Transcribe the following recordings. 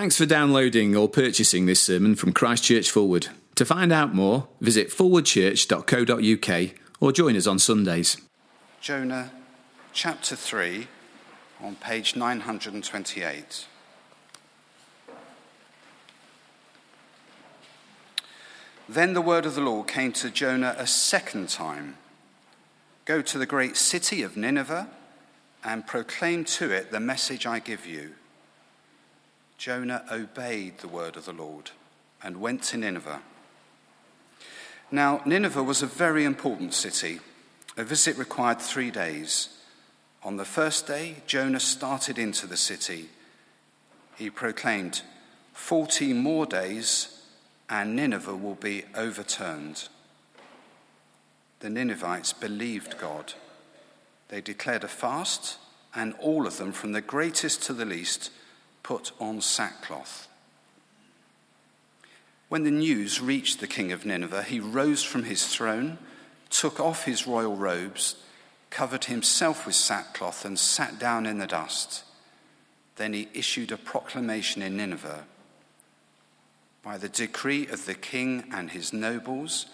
Thanks for downloading or purchasing this sermon from Christchurch Fulwood. To find out more, visit forwardchurch.co.uk or join us on Sundays. Jonah chapter 3 on page 928. Then the word of the Lord came to Jonah a second time Go to the great city of Nineveh and proclaim to it the message I give you. Jonah obeyed the word of the Lord and went to Nineveh. Now, Nineveh was a very important city. A visit required three days. On the first day, Jonah started into the city. He proclaimed, 40 more days, and Nineveh will be overturned. The Ninevites believed God. They declared a fast, and all of them, from the greatest to the least, put on sackcloth. When the news reached the king of Nineveh, he rose from his throne, took off his royal robes, covered himself with sackcloth, and sat down in the dust. Then he issued a proclamation in Nineveh By the decree of the king and his nobles,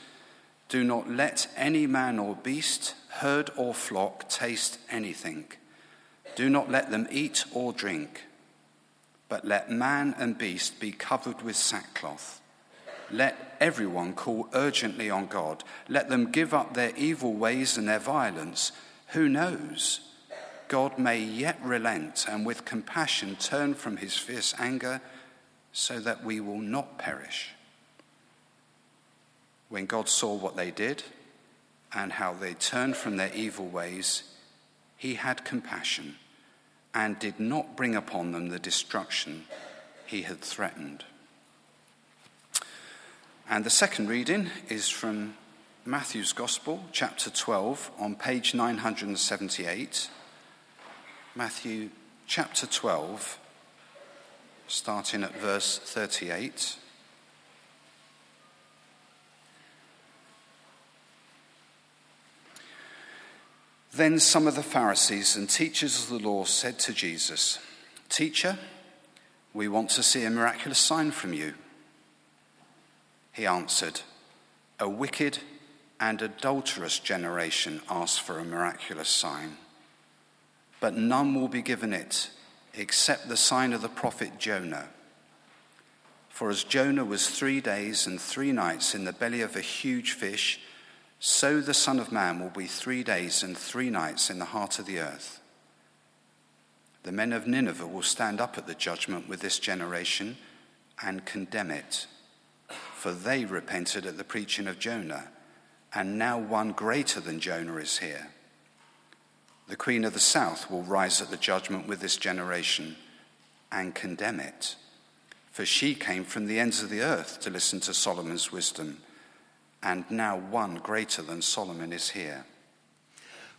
do not let any man or beast, herd or flock taste anything. Do not let them eat or drink but let man and beast be covered with sackcloth. Let everyone call urgently on God. Let them give up their evil ways and their violence. Who knows? God may yet relent and with compassion turn from his fierce anger so that we will not perish. When God saw what they did and how they turned from their evil ways, he had compassion and did not bring upon them the destruction he had threatened. And the second reading is from Matthew's Gospel, chapter 12, on page 978. Matthew chapter 12, starting at verse 38. Then some of the Pharisees and teachers of the law said to Jesus, Teacher, we want to see a miraculous sign from you. He answered, A wicked and adulterous generation asks for a miraculous sign, but none will be given it except the sign of the prophet Jonah. For as Jonah was three days and three nights in the belly of a huge fish, so the Son of Man will be three days and three nights in the heart of the earth. The men of Nineveh will stand up at the judgment with this generation and condemn it, for they repented at the preaching of Jonah, and now one greater than Jonah is here. The queen of the south will rise at the judgment with this generation and condemn it, for she came from the ends of the earth to listen to Solomon's wisdom and now one greater than Solomon is here.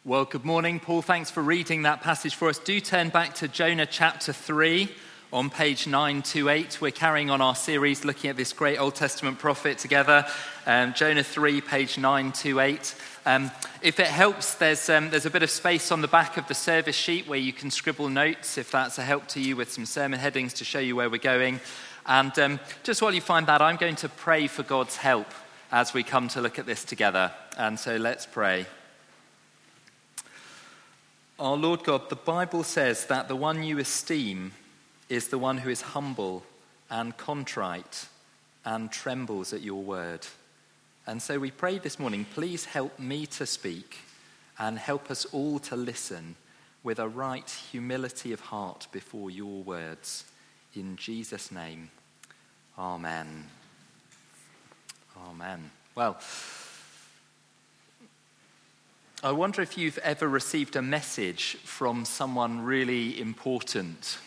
Well, good morning, Paul. Thanks for reading that passage for us. Do turn back to Jonah chapter 3 on page 928. We're carrying on our series looking at this great Old Testament prophet together. Um, Jonah 3, page 928. Um, if it helps, there's, um, there's a bit of space on the back of the service sheet where you can scribble notes if that's a help to you with some sermon headings to show you where we're going. And um, just while you find that, I'm going to pray for God's help as we come to look at this together. And so let's pray. Our Lord God, the Bible says that the one you esteem is the one who is humble and contrite and trembles at your word. And so we pray this morning, please help me to speak and help us all to listen with a right humility of heart before your words. In Jesus' name, amen. Amen. Well, I wonder if you've ever received a message from someone really important.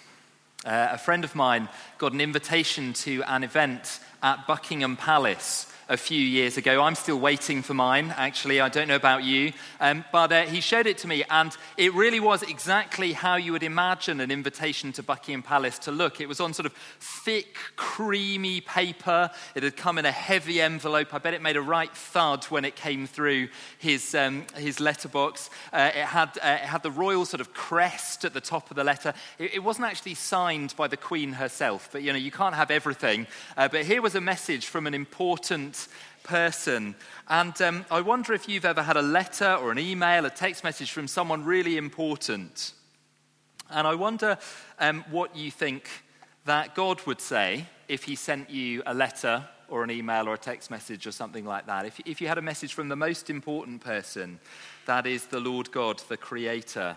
Uh, a friend of mine got an invitation to an event at Buckingham Palace a few years ago. I'm still waiting for mine, actually. I don't know about you. Um, but uh, he showed it to me, and it really was exactly how you would imagine an invitation to Buckingham Palace to look. It was on sort of thick, creamy paper. It had come in a heavy envelope. I bet it made a right thud when it came through his, um, his letterbox. Uh, it, had, uh, it had the royal sort of crest at the top of the letter. It, it, wasn't actually signed by the Queen herself, but you know, you can't have everything. Uh, but here was a message from an important person. And um, I wonder if you've ever had a letter or an email, a text message from someone really important. And I wonder um, what you think that God would say if he sent you a letter or an email or a text message or something like that. If, if you had a message from the most important person, that is the Lord God, the Creator.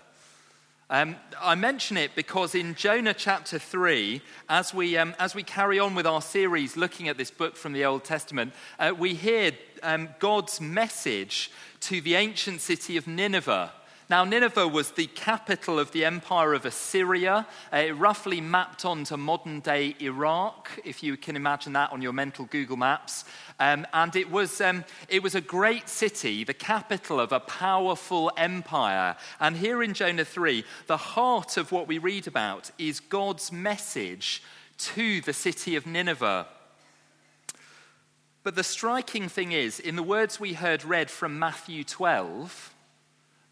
Um, I mention it because in Jonah chapter 3, as we, um, as we carry on with our series looking at this book from the Old Testament, uh, we hear um, God's message to the ancient city of Nineveh. Now, Nineveh was the capital of the empire of Assyria. Uh, roughly mapped onto modern day Iraq, if you can imagine that on your mental Google Maps. Um, and it was, um, it was a great city, the capital of a powerful empire. And here in Jonah 3, the heart of what we read about is God's message to the city of Nineveh. But the striking thing is, in the words we heard read from Matthew 12,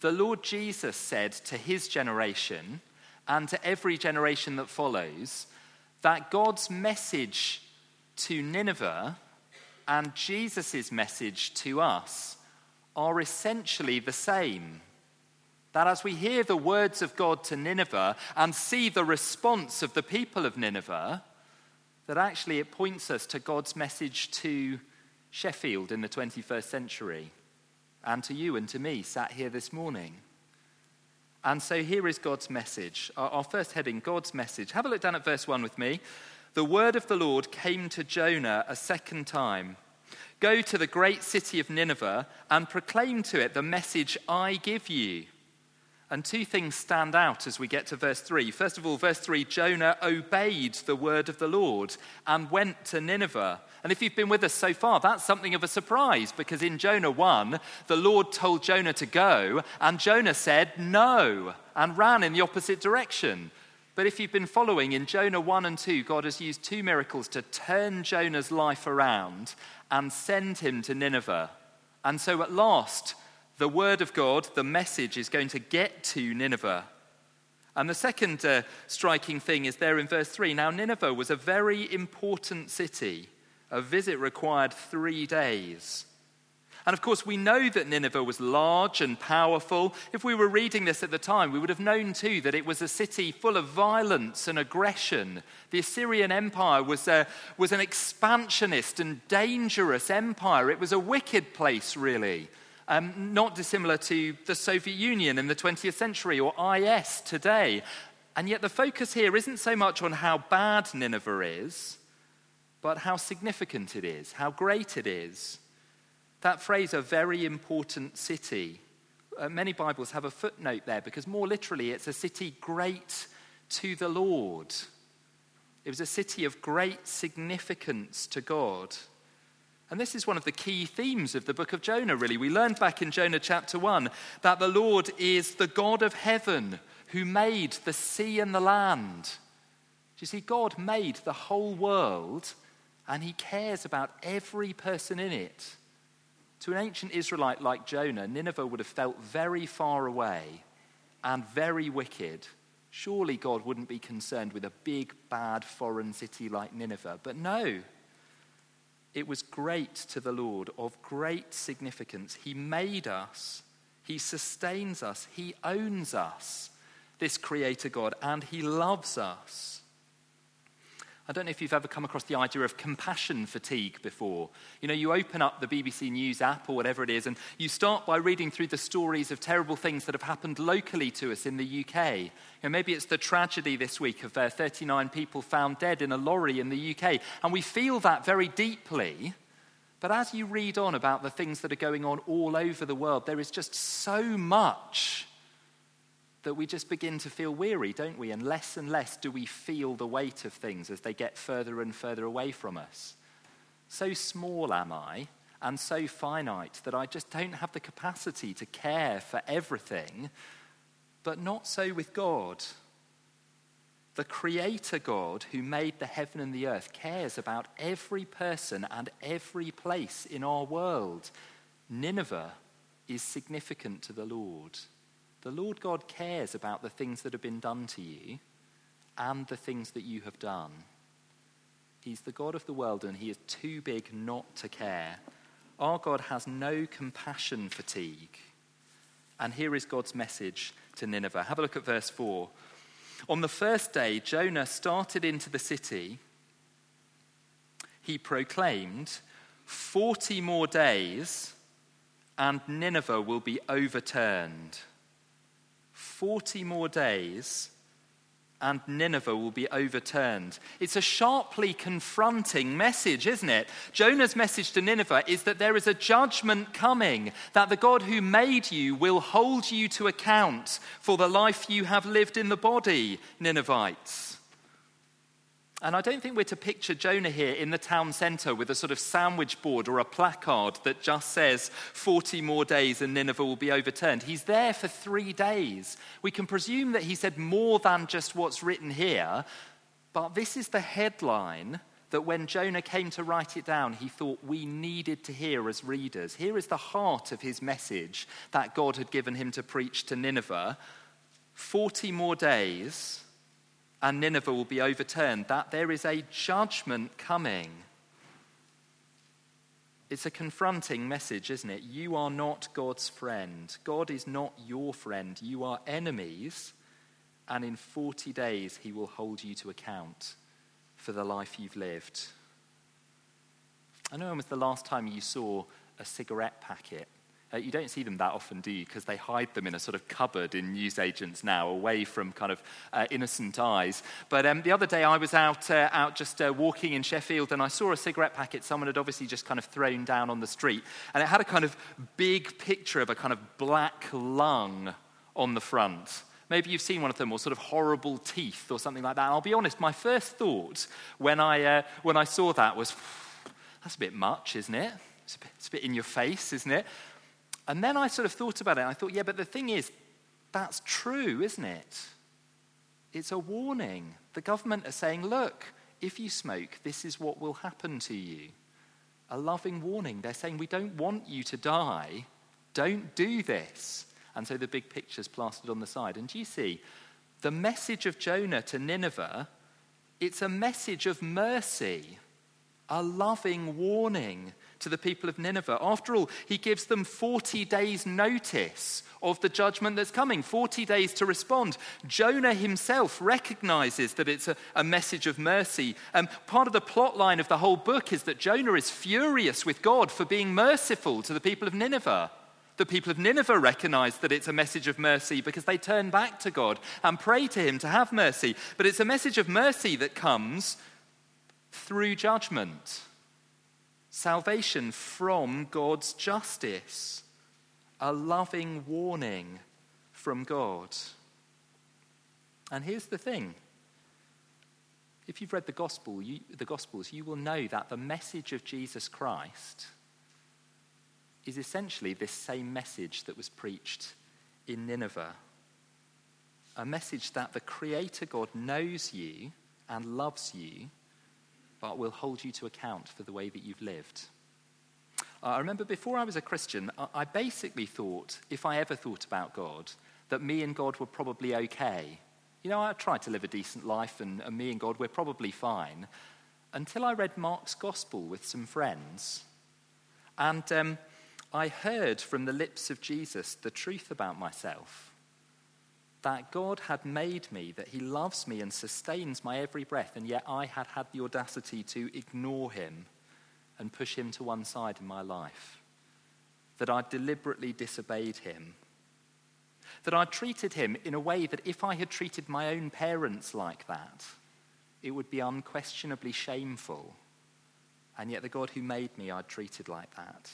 the Lord Jesus said to his generation and to every generation that follows that God's message to Nineveh and Jesus' message to us are essentially the same. That as we hear the words of God to Nineveh and see the response of the people of Nineveh, that actually it points us to God's message to Sheffield in the 21st century and to you and to me sat here this morning. And so here is God's message. Our, first heading, God's message. Have a look down at verse 1 with me. The word of the Lord came to Jonah a second time Go to the great city of Nineveh and proclaim to it the message I give you. And two things stand out as we get to verse 3. First of all, verse 3 Jonah obeyed the word of the Lord and went to Nineveh and if you've been with us so far, that's something of a surprise because in Jonah 1, the Lord told Jonah to go, and Jonah said no and ran in the opposite direction. But if you've been following in Jonah 1 and 2, God has used two miracles to turn Jonah's life around and send him to Nineveh. And so at last, the word of God, the message, is going to get to Nineveh. And the second uh, striking thing is there in verse 3. Now, Nineveh was a very important city. A visit required three days. And of course, we know that Nineveh was large and powerful. If we were reading this at the time, we would have known too that it was a city full of violence and aggression. The Assyrian Empire was, a, was an expansionist and dangerous empire. It was a wicked place, really, um, not dissimilar to the Soviet Union in the 20th century or IS today. And yet, the focus here isn't so much on how bad Nineveh is but how significant it is, how great it is. That phrase, a very important city, uh, many Bibles have a footnote there because more literally, it's a city great to the Lord. It was a city of great significance to God. And this is one of the key themes of the book of Jonah, really. We learned back in Jonah chapter 1 that the Lord is the God of heaven who made the sea and the land. Do you see, God made the whole world and he cares about every person in it. To an ancient Israelite like Jonah, Nineveh would have felt very far away and very wicked. Surely God wouldn't be concerned with a big, bad foreign city like Nineveh. But no, it was great to the Lord, of great significance. He made us, He sustains us, He owns us, this Creator God, and He loves us. I don't know if you've ever come across the idea of compassion fatigue before. You know, you open up the BBC News app or whatever it is, and you start by reading through the stories of terrible things that have happened locally to us in the UK. You know, maybe it's the tragedy this week of uh, 39 people found dead in a lorry in the UK, and we feel that very deeply. But as you read on about the things that are going on all over the world, there is just so much that we just begin to feel weary, don't we? And less and less do we feel the weight of things as they get further and further away from us. So small am I, and so finite that I just don't have the capacity to care for everything. But not so with God. The Creator God who made the heaven and the earth cares about every person and every place in our world. Nineveh is significant to the Lord. The Lord God cares about the things that have been done to you and the things that you have done. He's the God of the world and he is too big not to care. Our God has no compassion fatigue. And here is God's message to Nineveh. Have a look at verse 4. On the first day, Jonah started into the city. He proclaimed, 40 more days and Nineveh will be overturned. 40 more days and Nineveh will be overturned. It's a sharply confronting message, isn't it? Jonah's message to Nineveh is that there is a judgment coming, that the God who made you will hold you to account for the life you have lived in the body, Ninevites. And I don't think we're to picture Jonah here in the town centre with a sort of sandwich board or a placard that just says 40 more days and Nineveh will be overturned. He's there for three days. We can presume that he said more than just what's written here, but this is the headline that when Jonah came to write it down, he thought we needed to hear as readers. Here is the heart of his message that God had given him to preach to Nineveh 40 more days and Nineveh will be overturned, that there is a judgment coming. It's a confronting message, isn't it? You are not God's friend. God is not your friend. You are enemies, and in 40 days, he will hold you to account for the life you've lived. I know when was the last time you saw a cigarette packet uh, you don't see them that often, do you? Because they hide them in a sort of cupboard in newsagents now, away from kind of uh, innocent eyes. But um, the other day I was out, uh, out just uh, walking in Sheffield and I saw a cigarette packet someone had obviously just kind of thrown down on the street. And it had a kind of big picture of a kind of black lung on the front. Maybe you've seen one of them, or sort of horrible teeth, or something like that. And I'll be honest, my first thought when I, uh, when I saw that was, that's a bit much, isn't it? It's a, bit, it's a bit in your face, isn't it? And then I sort of thought about it. I thought, yeah, but the thing is, that's true, isn't it? It's a warning. The government are saying, look, if you smoke, this is what will happen to you. A loving warning. They're saying, we don't want you to die. Don't do this. And so the big picture's plastered on the side. And do you see, the message of Jonah to Nineveh, it's a message of mercy, a loving warning to the people of Nineveh. After all, he gives them 40 days' notice of the judgment that's coming, 40 days to respond. Jonah himself recognizes that it's a, a message of mercy. Um, part of the plot line of the whole book is that Jonah is furious with God for being merciful to the people of Nineveh. The people of Nineveh recognize that it's a message of mercy because they turn back to God and pray to Him to have mercy. But it's a message of mercy that comes through judgment salvation from God's justice, a loving warning from God. And here's the thing if you've read the, gospel, you, the Gospels, you will know that the message of Jesus Christ is essentially this same message that was preached in Nineveh. A message that the Creator God knows you and loves you but will hold you to account for the way that you've lived. I remember before I was a Christian, I basically thought, if I ever thought about God, that me and God were probably okay. You know, I tried to live a decent life, and, and me and God, we're probably fine. Until I read Mark's Gospel with some friends. And um, I heard from the lips of Jesus the truth about myself that God had made me, that He loves me and sustains my every breath, and yet I had had the audacity to ignore Him and push Him to one side in my life. That I deliberately disobeyed Him. That I treated Him in a way that if I had treated my own parents like that, it would be unquestionably shameful. And yet the God who made me, I'd treated like that.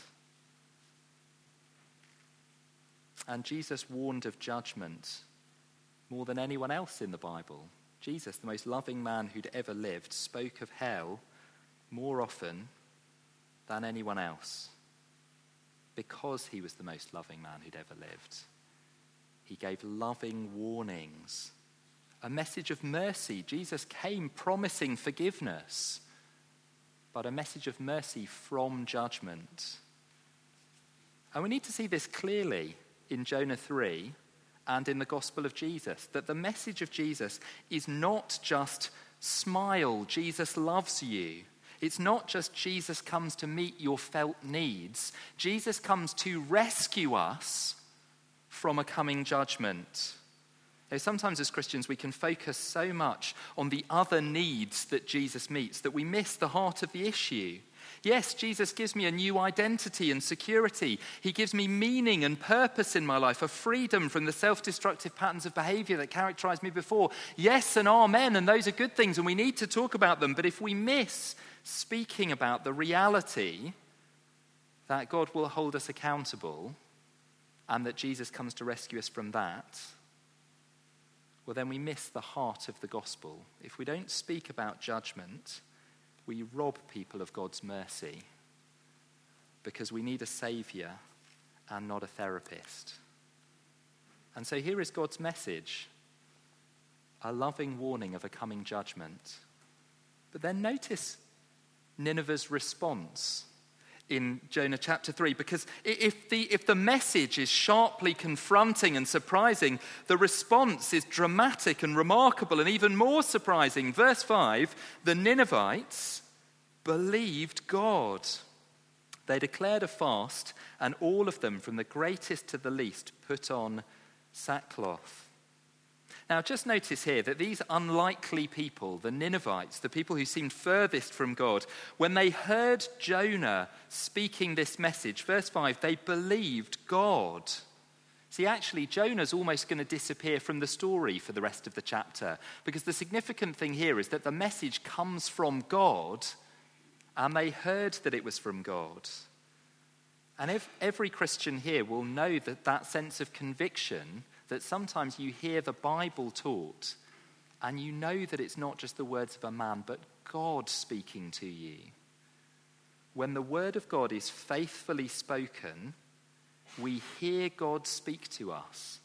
And Jesus warned of judgment more than anyone else in the Bible. Jesus, the most loving man who'd ever lived, spoke of hell more often than anyone else. because he was the most loving man who'd ever lived. He gave loving warnings, a message of mercy. Jesus came promising forgiveness, but a message of mercy from judgment. And we need to see this clearly in Jonah 3 and in the gospel of Jesus that the message of Jesus is not just smile, Jesus loves you. It's not just Jesus comes to meet your felt needs, Jesus comes to rescue us from a coming judgment. Now, sometimes as Christians, we can focus so much on the other needs that Jesus meets that we miss the heart of the issue. Yes, Jesus gives me a new identity and security. He gives me meaning and purpose in my life, a freedom from the self destructive patterns of behavior that characterized me before. Yes and amen, and those are good things, and we need to talk about them. But if we miss speaking about the reality that God will hold us accountable and that Jesus comes to rescue us from that, well, then we miss the heart of the gospel. If we don't speak about judgment, we rob people of God's mercy because we need a savior and not a therapist. And so here is God's message a loving warning of a coming judgment. But then notice Nineveh's response in Jonah chapter 3. Because if the, if the message is sharply confronting and surprising, the response is dramatic and remarkable and even more surprising. Verse 5 the Ninevites believed God. They declared a fast, and all of them, from the greatest to the least, put on sackcloth. Now, just notice here that these unlikely people, the Ninevites, the people who seemed furthest from God, when they heard Jonah speaking this message, verse 5, they believed God. See, actually, Jonah's almost going to disappear from the story for the rest of the chapter because the significant thing here is that the message comes from God and they heard that it was from God. And if every Christian here will know that that sense of conviction that sometimes you hear the Bible taught and you know that it's not just the words of a man, but God speaking to you. When the word of God is faithfully spoken, we hear God speak to us,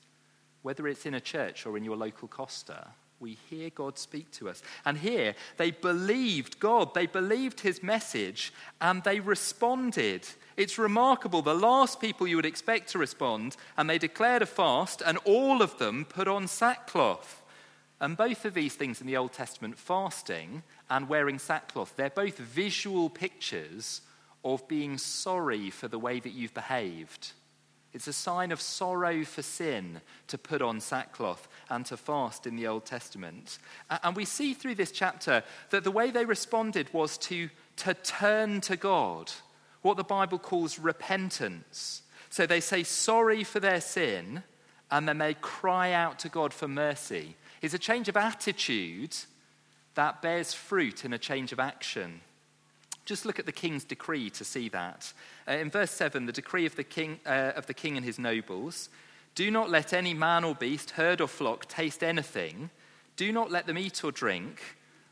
whether it's in a church or in your local Costa. We hear God speak to us. And here, they believed God, they believed his message, and they responded. It's remarkable. The last people you would expect to respond, and they declared a fast, and all of them put on sackcloth. And both of these things in the Old Testament, fasting and wearing sackcloth, they're both visual pictures of being sorry for the way that you've behaved. It's a sign of sorrow for sin to put on sackcloth and to fast in the Old Testament. And we see through this chapter that the way they responded was to, to turn to God what the Bible calls repentance. So they say sorry for their sin and then they cry out to God for mercy. It's a change of attitude that bears fruit in a change of action. Just look at the king's decree to see that. Uh, in verse 7, the decree of the, king, uh, of the king and his nobles do not let any man or beast, herd or flock taste anything. Do not let them eat or drink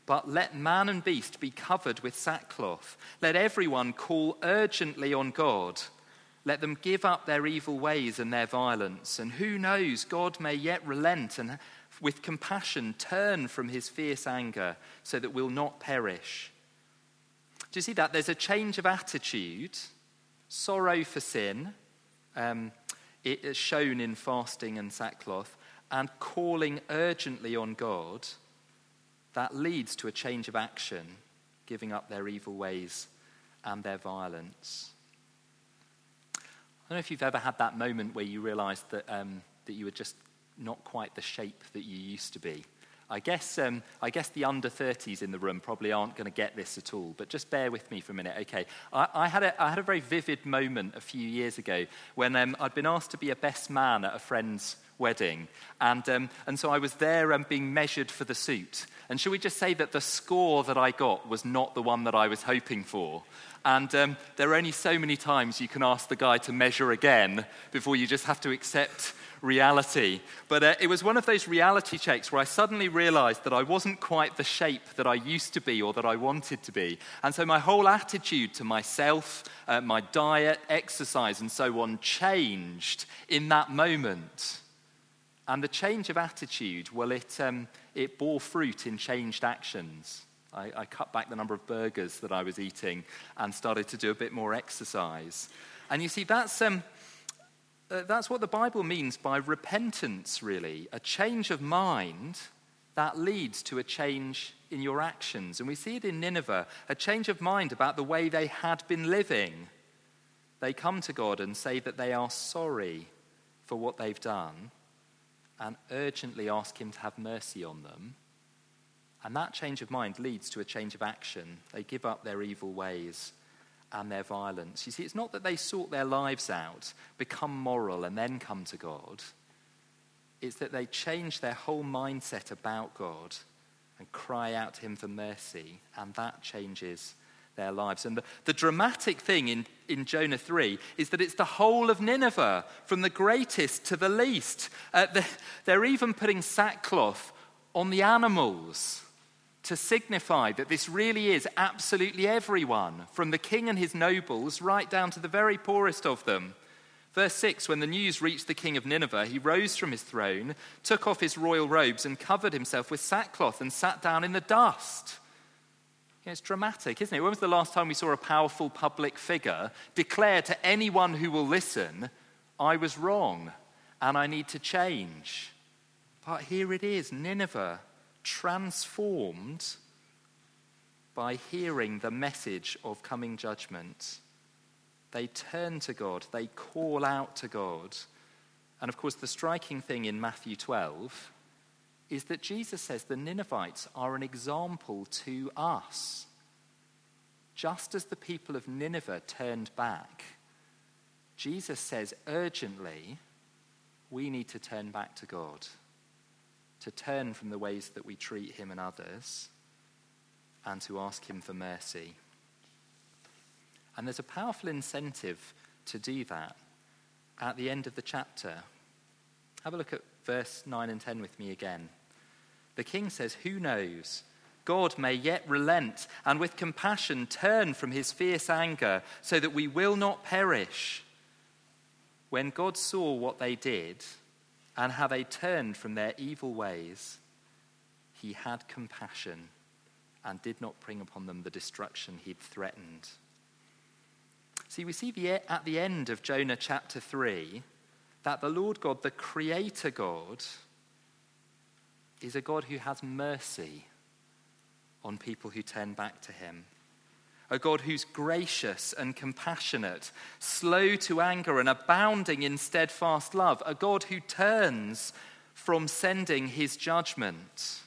but let man and beast be covered with sackcloth. Let everyone call urgently on God. Let them give up their evil ways and their violence. And who knows, God may yet relent and with compassion turn from his fierce anger so that we'll not perish. Do you see that? There's a change of attitude, sorrow for sin, um, it is shown in fasting and sackcloth, and calling urgently on God that leads to a change of action, giving up their evil ways and their violence. I don't know if you've ever had that moment where you realized that, um, that you were just not quite the shape that you used to be. I guess, um, I guess the under 30s in the room probably aren't going to get this at all, but just bear with me for a minute. Okay, I, I had, a, I had a very vivid moment a few years ago when um, I'd been asked to be a best man at a friend's wedding. And, um, and so I was there um, being measured for the suit. And should we just say that the score that I got was not the one that I was hoping for? And um, there are only so many times you can ask the guy to measure again before you just have to accept reality. But uh, it was one of those reality checks where I suddenly realized that I wasn't quite the shape that I used to be or that I wanted to be. And so my whole attitude to myself, uh, my diet, exercise, and so on changed in that moment. And the change of attitude, well, it, um, it bore fruit in changed actions. I, I, cut back the number of burgers that I was eating and started to do a bit more exercise. And you see, that's, um, uh, that's what the Bible means by repentance, really a change of mind that leads to a change in your actions. And we see it in Nineveh a change of mind about the way they had been living. They come to God and say that they are sorry for what they've done and urgently ask Him to have mercy on them. And that change of mind leads to a change of action. They give up their evil ways and their violence. You see, it's not that they sort their lives out, become moral, and then come to God. It's that they change their whole mindset about God and cry out to Him for mercy, and that changes their lives. And the, the dramatic thing in, in Jonah 3 is that it's the whole of Nineveh, from the greatest to the least. Uh, the, they're even putting sackcloth on the animals to signify that this really is absolutely everyone, from the king and his nobles right down to the very poorest of them. Verse 6 When the news reached the king of Nineveh, he rose from his throne, took off his royal robes, and covered himself with sackcloth and sat down in the dust. it's dramatic, isn't it? When was the last time we saw a powerful public figure declare to anyone who will listen, I was wrong and I need to change? But here it is Nineveh transformed by hearing the message of coming judgment. They turn to God, they call out to God. And of course, the striking thing in Matthew 12 is that Jesus says the Ninevites are an example to us. Just as the people of Nineveh turned back, Jesus says urgently, we need to turn back to God to turn from the ways that we treat him and others and to ask him for mercy. And there's a powerful incentive to do that at the end of the chapter. Have a look at verse 9 and 10 with me again. The king says, Who knows? God may yet relent and with compassion turn from his fierce anger so that we will not perish. When God saw what they did, and how they turned from their evil ways, he had compassion and did not bring upon them the destruction he'd threatened. See, we see the, at the end of Jonah chapter 3 that the Lord God, the Creator God, is a God who has mercy on people who turn back to him a God who's gracious and compassionate, slow to anger and abounding in steadfast love, a God who turns from sending his judgment.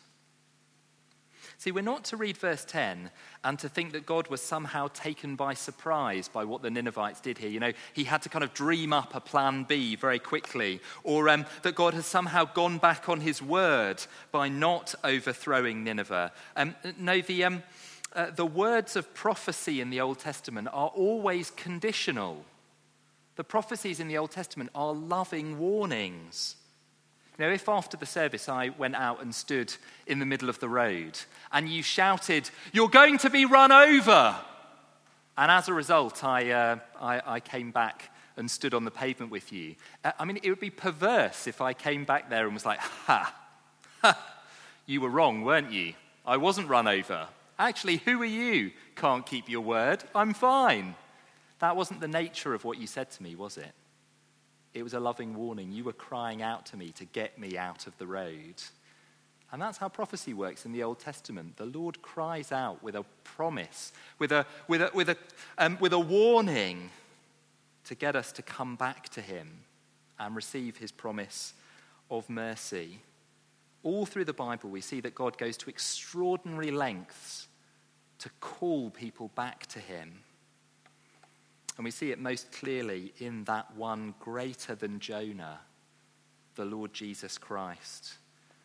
See, we're not to read verse 10 and to think that God was somehow taken by surprise by what the Ninevites did here. You know, he had to kind of dream up a plan B very quickly, or um, that God has somehow gone back on his word by not overthrowing Nineveh. Um, no, the. Um, uh, the words of prophecy in the Old Testament are always conditional. The prophecies in the Old Testament are loving warnings. Know, if after the service I went out and stood in the middle of the road and you shouted, You're going to be run over! And as a result, I, uh, I, I, came back and stood on the pavement with you. Uh, I mean, it would be perverse if I came back there and was like, Ha, ha, you were wrong, weren't you? I wasn't run over. Actually, who are you? Can't keep your word. I'm fine. That wasn't the nature of what you said to me, was it? It was a loving warning. You were crying out to me to get me out of the road. And that's how prophecy works in the Old Testament. The Lord cries out with a promise, with a, with a, with a, um, with a warning to get us to come back to Him and receive His promise of mercy. All through the Bible, we see that God goes to extraordinary lengths to call people back to Him. And we see it most clearly in that one greater than Jonah, the Lord Jesus Christ.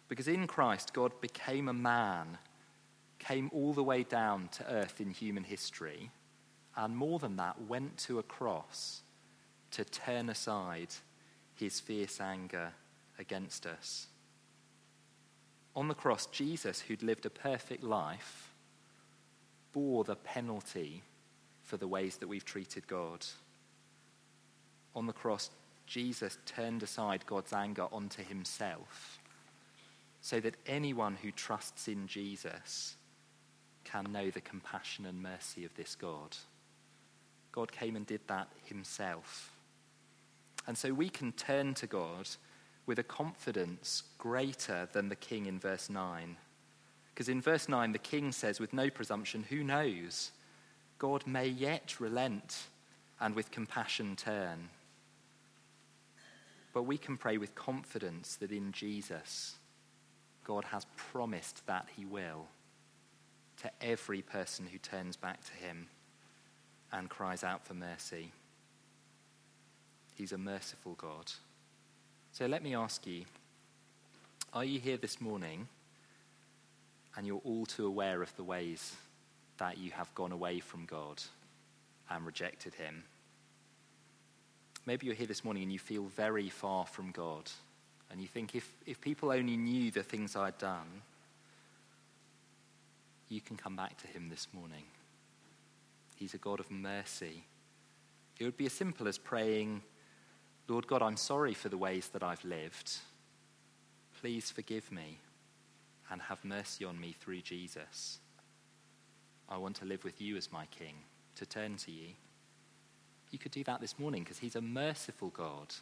Because in Christ, God became a man, came all the way down to earth in human history, and more than that, went to a cross to turn aside his fierce anger against us. On the cross, Jesus, who'd lived a perfect life, bore the penalty for the ways that we've treated God. On the cross, Jesus turned aside God's anger onto himself so that anyone who trusts in Jesus can know the compassion and mercy of this God. God came and did that himself. And so we can turn to God with a confidence greater than the king in verse 9. Because in verse 9, the king says, with no presumption, Who knows? God may yet relent and with compassion turn. But we can pray with confidence that in Jesus, God has promised that He will to every person who turns back to Him and cries out for mercy. He's a merciful God. So let me ask you are you here this morning and you're all too aware of the ways that you have gone away from God and rejected Him? Maybe you're here this morning and you feel very far from God. And you think, if, if people only knew the things I'd done, you can come back to Him this morning. He's a God of mercy. It would be as simple as praying, Lord God, I'm sorry for the ways that I've lived. Please forgive me and have mercy on me through Jesus. I want to live with you as my King, to turn to you. You could do that this morning because He's a merciful God,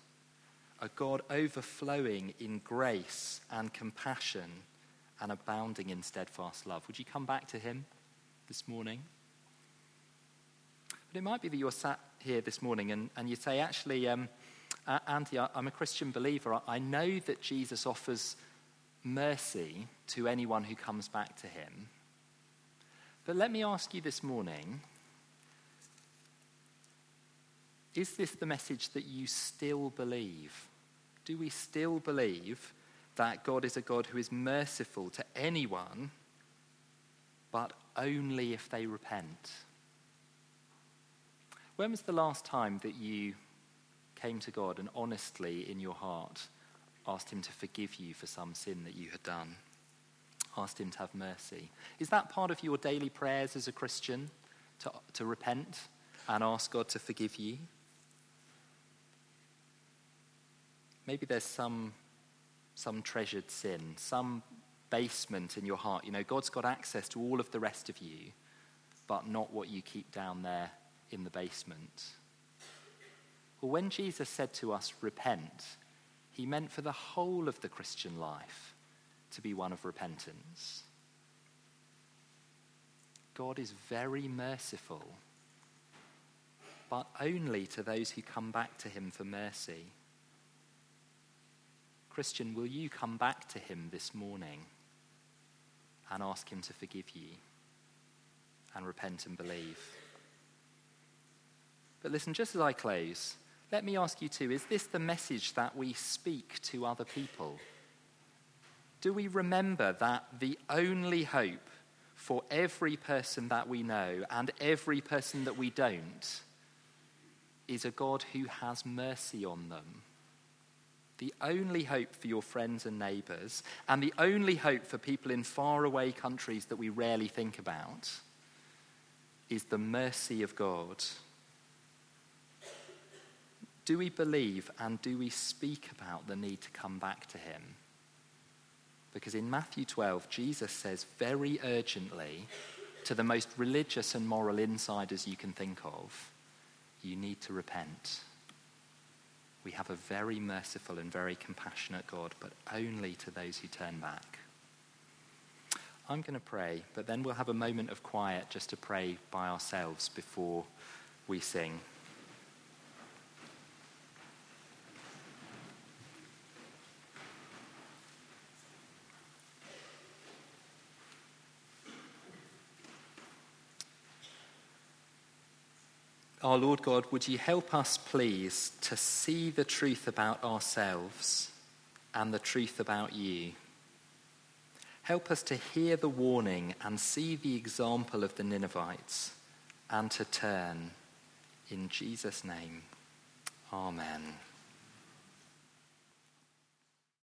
a God overflowing in grace and compassion and abounding in steadfast love. Would you come back to Him this morning? But it might be that you're sat here this morning and, and you say, actually, um, Andy, I'm a Christian believer. I know that Jesus offers mercy to anyone who comes back to Him. But let me ask you this morning is this the message that you still believe? Do we still believe that God is a God who is merciful to anyone, but only if they repent? When was the last time that you came to God and honestly in your heart asked Him to forgive you for some sin that you had done? Asked Him to have mercy? Is that part of your daily prayers as a Christian to, to repent and ask God to forgive you? maybe there's some, some treasured sin, some basement in your heart. You know, God's got access to all of the rest of you, but not what you keep down there in the basement. Well, when Jesus said to us, repent, he meant for the whole of the Christian life to be one of repentance. God is very merciful, but only to those who come back to him for mercy. Christian, will you come back to him this morning and ask him to forgive you and repent and believe? But listen, just as I close, let me ask you too is this the message that we speak to other people? Do we remember that the only hope for every person that we know and every person that we don't is a God who has mercy on them? the only hope for your friends and neighbours, and the only hope for people in faraway countries that we rarely think about, is the mercy of God. Do we believe and do we speak about the need to come back to Him? Because in Matthew 12, Jesus says very urgently to the most religious and moral insiders you can think of, you need to repent we have a very merciful and very compassionate God, but only to those who turn back. I'm going to pray, but then we'll have a moment of quiet just to pray by ourselves before we sing. Our Lord God, would you help us, please, to see the truth about ourselves and the truth about you? Help us to hear the warning and see the example of the Ninevites and to turn. In Jesus' name, Amen.